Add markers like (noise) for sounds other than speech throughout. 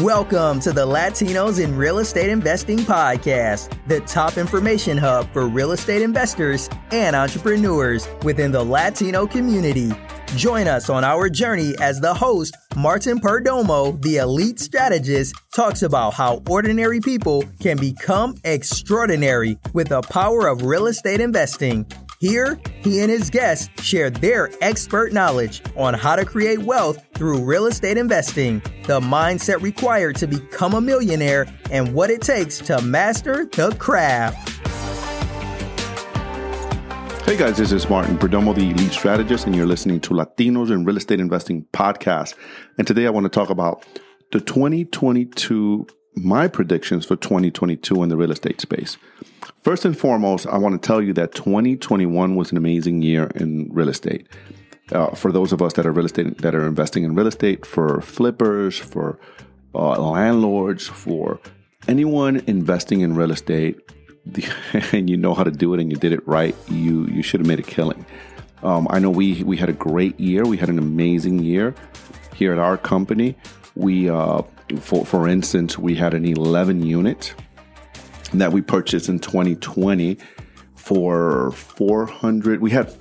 Welcome to the Latinos in Real Estate Investing Podcast, the top information hub for real estate investors and entrepreneurs within the Latino community. Join us on our journey as the host, Martin Perdomo, the elite strategist, talks about how ordinary people can become extraordinary with the power of real estate investing. Here, he and his guests share their expert knowledge on how to create wealth through real estate investing, the mindset required to become a millionaire, and what it takes to master the craft. Hey guys, this is Martin Perdomo, the elite strategist, and you're listening to Latinos in Real Estate Investing podcast. And today I want to talk about the 2022, my predictions for 2022 in the real estate space. First and foremost, I want to tell you that 2021 was an amazing year in real estate. Uh, for those of us that are real estate that are investing in real estate, for flippers, for uh, landlords, for anyone investing in real estate, (laughs) and you know how to do it and you did it right, you you should have made a killing. Um, I know we we had a great year. We had an amazing year here at our company. We, uh, for for instance, we had an 11 unit that we purchased in 2020 for 400 we had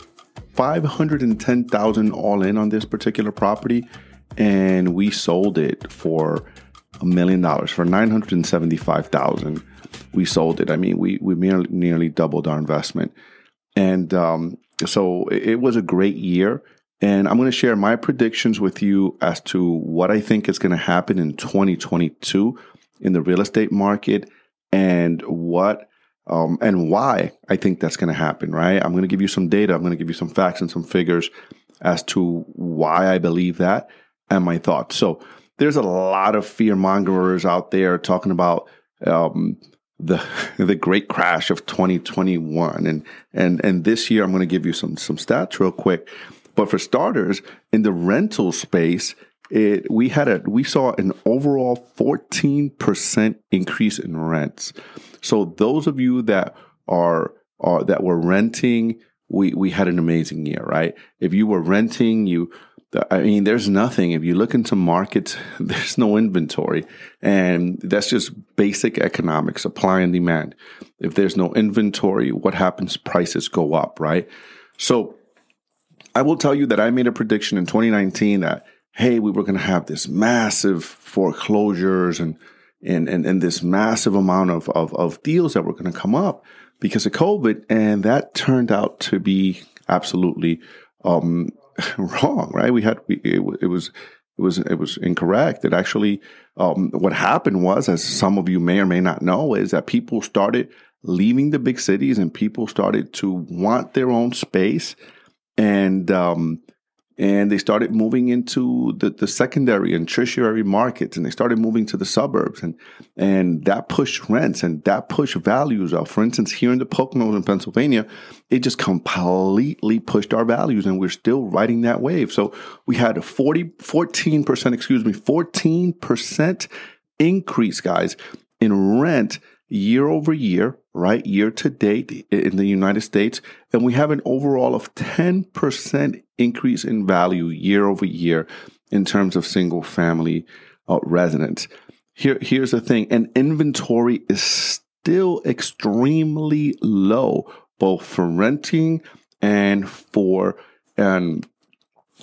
510,000 all in on this particular property and we sold it for a million dollars for 975,000 we sold it. I mean we we nearly, nearly doubled our investment. And um, so it was a great year and i'm going to share my predictions with you as to what i think is going to happen in 2022 in the real estate market and what um, and why I think that's going to happen, right? I'm going to give you some data. I'm going to give you some facts and some figures as to why I believe that and my thoughts. So there's a lot of fear mongers out there talking about um, the (laughs) the great crash of 2021, and and and this year I'm going to give you some some stats real quick. But for starters, in the rental space, it, we had a we saw an overall 14% increase in rents. So those of you that are are that were renting, we we had an amazing year, right? If you were renting, you I mean, there's nothing. If you look into markets, (laughs) there's no inventory. And that's just basic economics, supply and demand. If there's no inventory, what happens? Prices go up, right? So I will tell you that I made a prediction in 2019 that hey, we were going to have this massive foreclosures and and and, and this massive amount of, of, of deals that were going to come up because of COVID, and that turned out to be absolutely um, (laughs) wrong. Right? We had we, it, it, was. It was it was incorrect. It actually, um, what happened was, as some of you may or may not know, is that people started leaving the big cities and people started to want their own space, and um, and they started moving into the, the secondary and tertiary markets and they started moving to the suburbs and and that pushed rents and that pushed values up. For instance here in the poconos in pennsylvania it just completely pushed our values and we're still riding that wave. So we had a 40 14% excuse me 14% increase guys in rent year over year right year to date in the united states and we have an overall of 10% increase in value year over year in terms of single family uh, residents. Here, here's the thing an inventory is still extremely low, both for renting and for and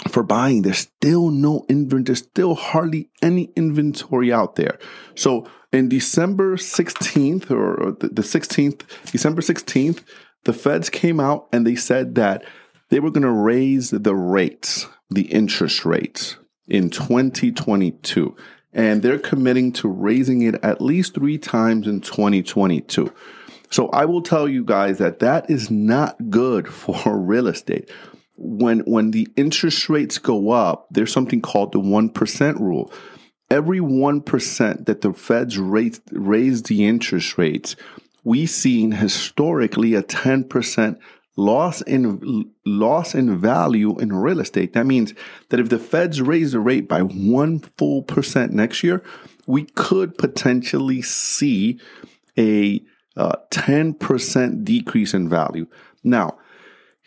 for buying. There's still no inventory, there's still hardly any inventory out there. So in December 16th or the 16th, December 16th, the feds came out and they said that they were going to raise the rates, the interest rates in 2022. And they're committing to raising it at least three times in 2022. So I will tell you guys that that is not good (laughs) for real estate. When, when the interest rates go up, there's something called the 1% rule. Every 1% that the feds raise, raise the interest rates, we've seen historically a 10% loss in loss in value in real estate. That means that if the feds raise the rate by one full percent next year, we could potentially see a uh, 10% decrease in value. Now,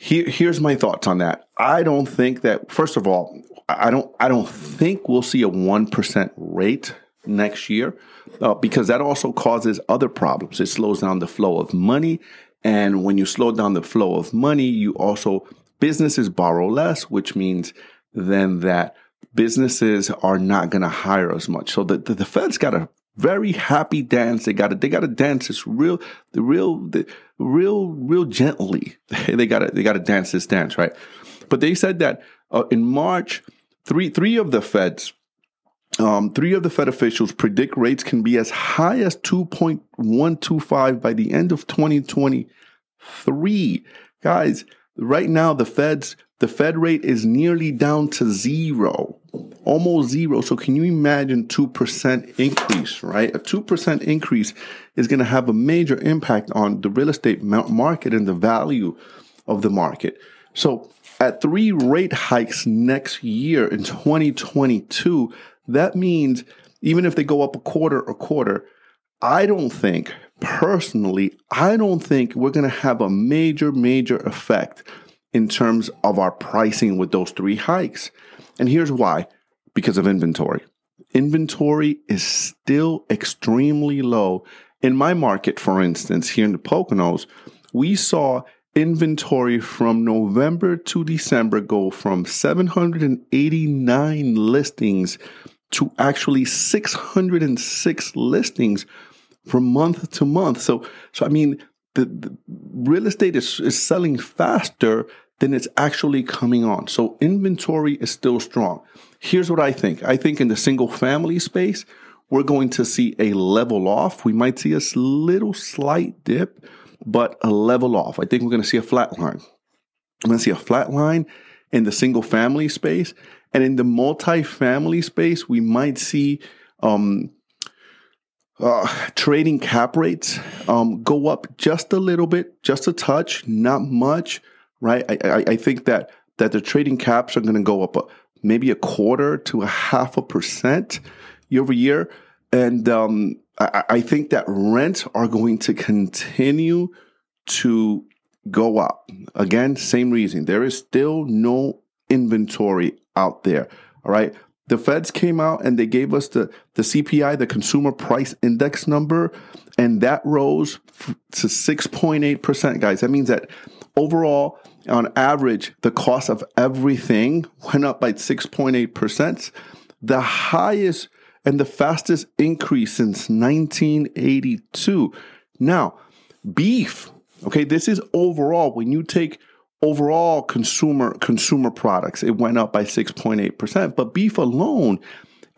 here, here's my thoughts on that. I don't think that first of all, I don't I don't think we'll see a 1% rate next year uh, because that also causes other problems. It slows down the flow of money. And when you slow down the flow of money, you also, businesses borrow less, which means then that businesses are not going to hire as much. So the, the, the Fed's got a very happy dance. They got it. they got to dance this real, the real, the real, real gently. (laughs) they got they got to dance this dance, right? But they said that uh, in March, three, three of the Feds, um, three of the Fed officials predict rates can be as high as 2.125 by the end of 2023. Guys, right now the Fed's the Fed rate is nearly down to zero, almost zero. So can you imagine 2% increase, right? A 2% increase is going to have a major impact on the real estate market and the value of the market. So at three rate hikes next year in 2022, that means even if they go up a quarter a quarter, I don't think personally, I don't think we're going to have a major, major effect in terms of our pricing with those three hikes. And here's why because of inventory. Inventory is still extremely low. In my market, for instance, here in the Poconos, we saw inventory from November to December go from 789 listings to actually 606 listings from month to month. So, so I mean, the, the real estate is, is selling faster than it's actually coming on. So inventory is still strong. Here's what I think. I think in the single family space, we're going to see a level off. We might see a little slight dip, but a level off. I think we're going to see a flat line. I'm going to see a flat line in the single family space. And in the multi-family space, we might see um, uh, trading cap rates um, go up just a little bit, just a touch, not much, right? I, I, I think that that the trading caps are going to go up a, maybe a quarter to a half a percent year over year, and um, I, I think that rents are going to continue to go up. Again, same reason. There is still no inventory out there. All right. The feds came out and they gave us the, the CPI, the consumer price index number, and that rose to 6.8%, guys. That means that overall, on average, the cost of everything went up by 6.8%, the highest and the fastest increase since 1982. Now, beef, okay, this is overall when you take overall consumer consumer products it went up by 6.8% but beef alone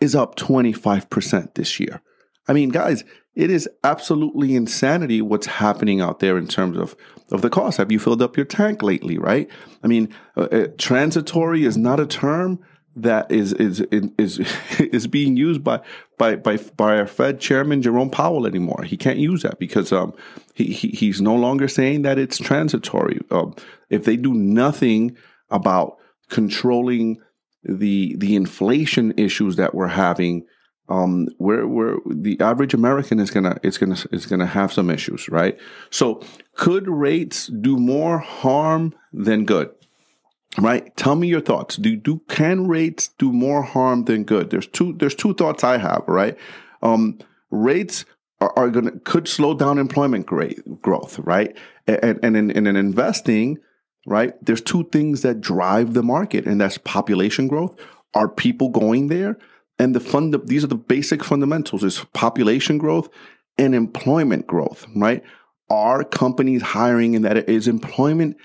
is up 25% this year i mean guys it is absolutely insanity what's happening out there in terms of of the cost have you filled up your tank lately right i mean uh, uh, transitory is not a term that is is is (laughs) is being used by by by by our Fed Chairman Jerome Powell anymore. He can't use that because um he, he he's no longer saying that it's transitory. Um, if they do nothing about controlling the the inflation issues that we're having, um, where where the average American is gonna is gonna is gonna have some issues, right? So could rates do more harm than good? right? Tell me your thoughts. Do do can rates do more harm than good? There's two there's two thoughts i have right? Um, rates are, are gonna could slow down employment grade, growth right? And and in, and in investing right there's two things that drive the market and that's population growth. Are people going there and the fund these are the basic fundamentals is population growth and employment growth right are companies hiring and that is employment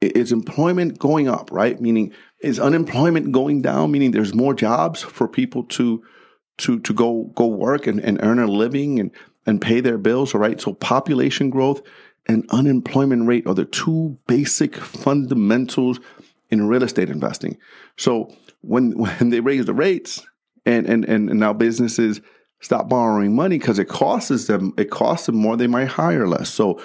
is employment going up, right? Meaning, is unemployment going down? Meaning, there's more jobs for people to to to go go work and, and earn a living and and pay their bills, all right? So population growth and unemployment rate are the two basic fundamentals in real estate investing. So when (laughs) when they raise the rates and and and, now businesses stop borrowing money because it costs them it costs them more, they might hire less. So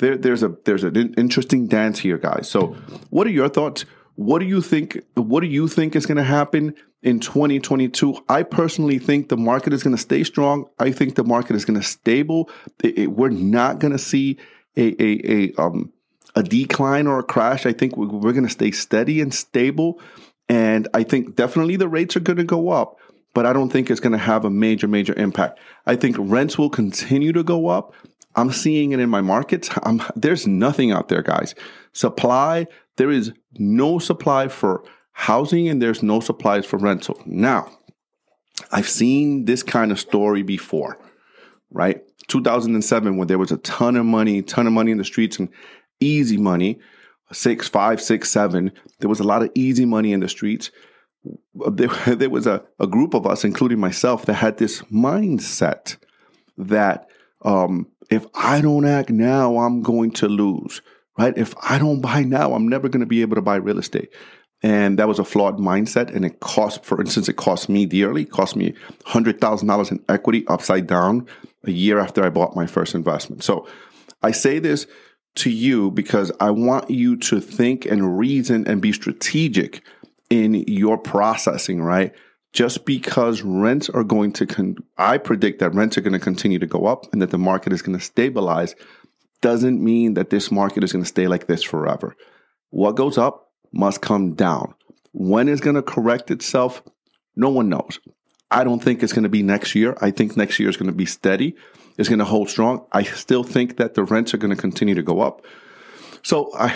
there, there's a there's an interesting dance here, guys. So, what are your thoughts? What do you think? What do you think is going to happen in 2022? I personally think the market is going to stay strong. I think the market is going to stable. It, it, we're not going to see a a a um a decline or a crash. I think we're, we're going to stay steady and stable. And I think definitely the rates are going to go up. But I don't think it's going to have a major, major impact. I think rents will continue to go up. I'm seeing it in my markets. I'm, there's nothing out there, guys. Supply, there is no supply for housing and there's no supplies for rental. Now, I've seen this kind of story before, right? 2007, when there was a ton of money, ton of money in the streets and easy money, six, five, six, seven. There was a lot of easy money in the streets. There, (laughs) there was a, a group of us, including myself, that had this mindset that um, if I don't act now, I'm going to lose, right? If I don't buy now, I'm never going to be able to buy real estate. And that was a flawed mindset. And it cost, for instance, it cost me dearly, it cost me $100,000 in equity upside down a year after I bought my first investment. So I say this to you because I want you to think and reason and be strategic in your processing, right? Just because rents are going to, con- I predict that rents are going to continue to go up and that the market is going to stabilize, doesn't mean that this market is going to stay like this forever. What goes up must come down. When it's going to correct itself, no one knows. I don't think it's going to be next year. I think next year is going to be steady It's going to hold strong. I still think that the rents are going to continue to go up. So I,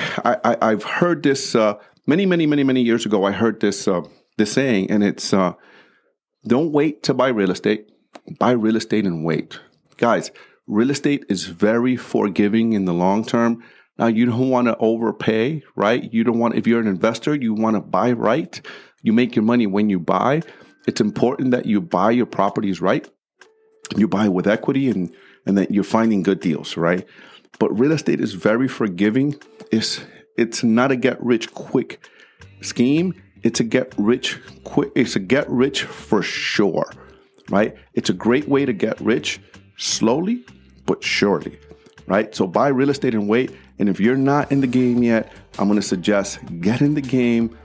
I have heard this uh, many many many many years ago. I heard this uh, this saying, and it's uh, don't wait to buy real estate. Buy real estate and wait, guys. Real estate is very forgiving in the long term. Now you don't want to overpay, right? You don't want if you're an investor, you want to buy right. You make your money when you buy. It's important that you buy your properties right you buy with equity and and then you're finding good deals, right? But real estate is very forgiving. It's it's not a get rich quick scheme. It's a get rich quick. It's a get rich for sure, right? It's a great way to get rich slowly but surely, right? So buy real estate and wait. And if you're not in the game yet, I'm going to suggest get in the game.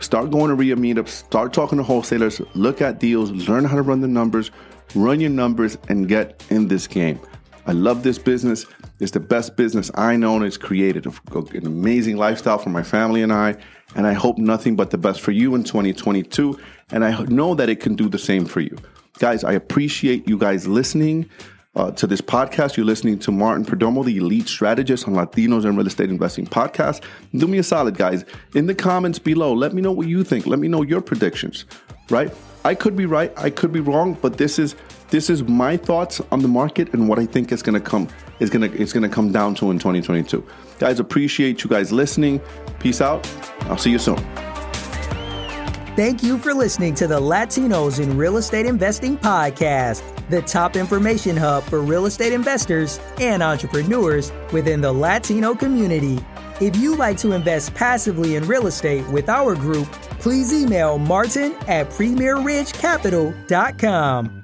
Start going to REIA meetups. Start talking to wholesalers. Look at deals. Learn how to run the numbers run your numbers, and get in this game. I love this business. It's the best business I know and it's created an amazing lifestyle for my family and I. And I hope nothing but the best for you in 2022. And I know that it can do the same for you. Guys, I appreciate you guys listening uh, to this podcast. You're listening to Martin Perdomo, the elite strategist on Latinos and Real Estate Investing podcast. Do me a solid, guys. In the comments below, let me know what you think. Let me know your predictions, right? I could be right, I could be wrong, but this is this is my thoughts on the market and what I think is to come is to it's to come down to in 2022. Guys, appreciate you guys listening. Peace out. I'll see you soon. Thank you for listening to the Latinos in Real Estate Investing podcast, the top information hub for real estate investors and entrepreneurs within the Latino community. If you'd like to invest passively in real estate with our group, please email martin at premierridgecapital.com.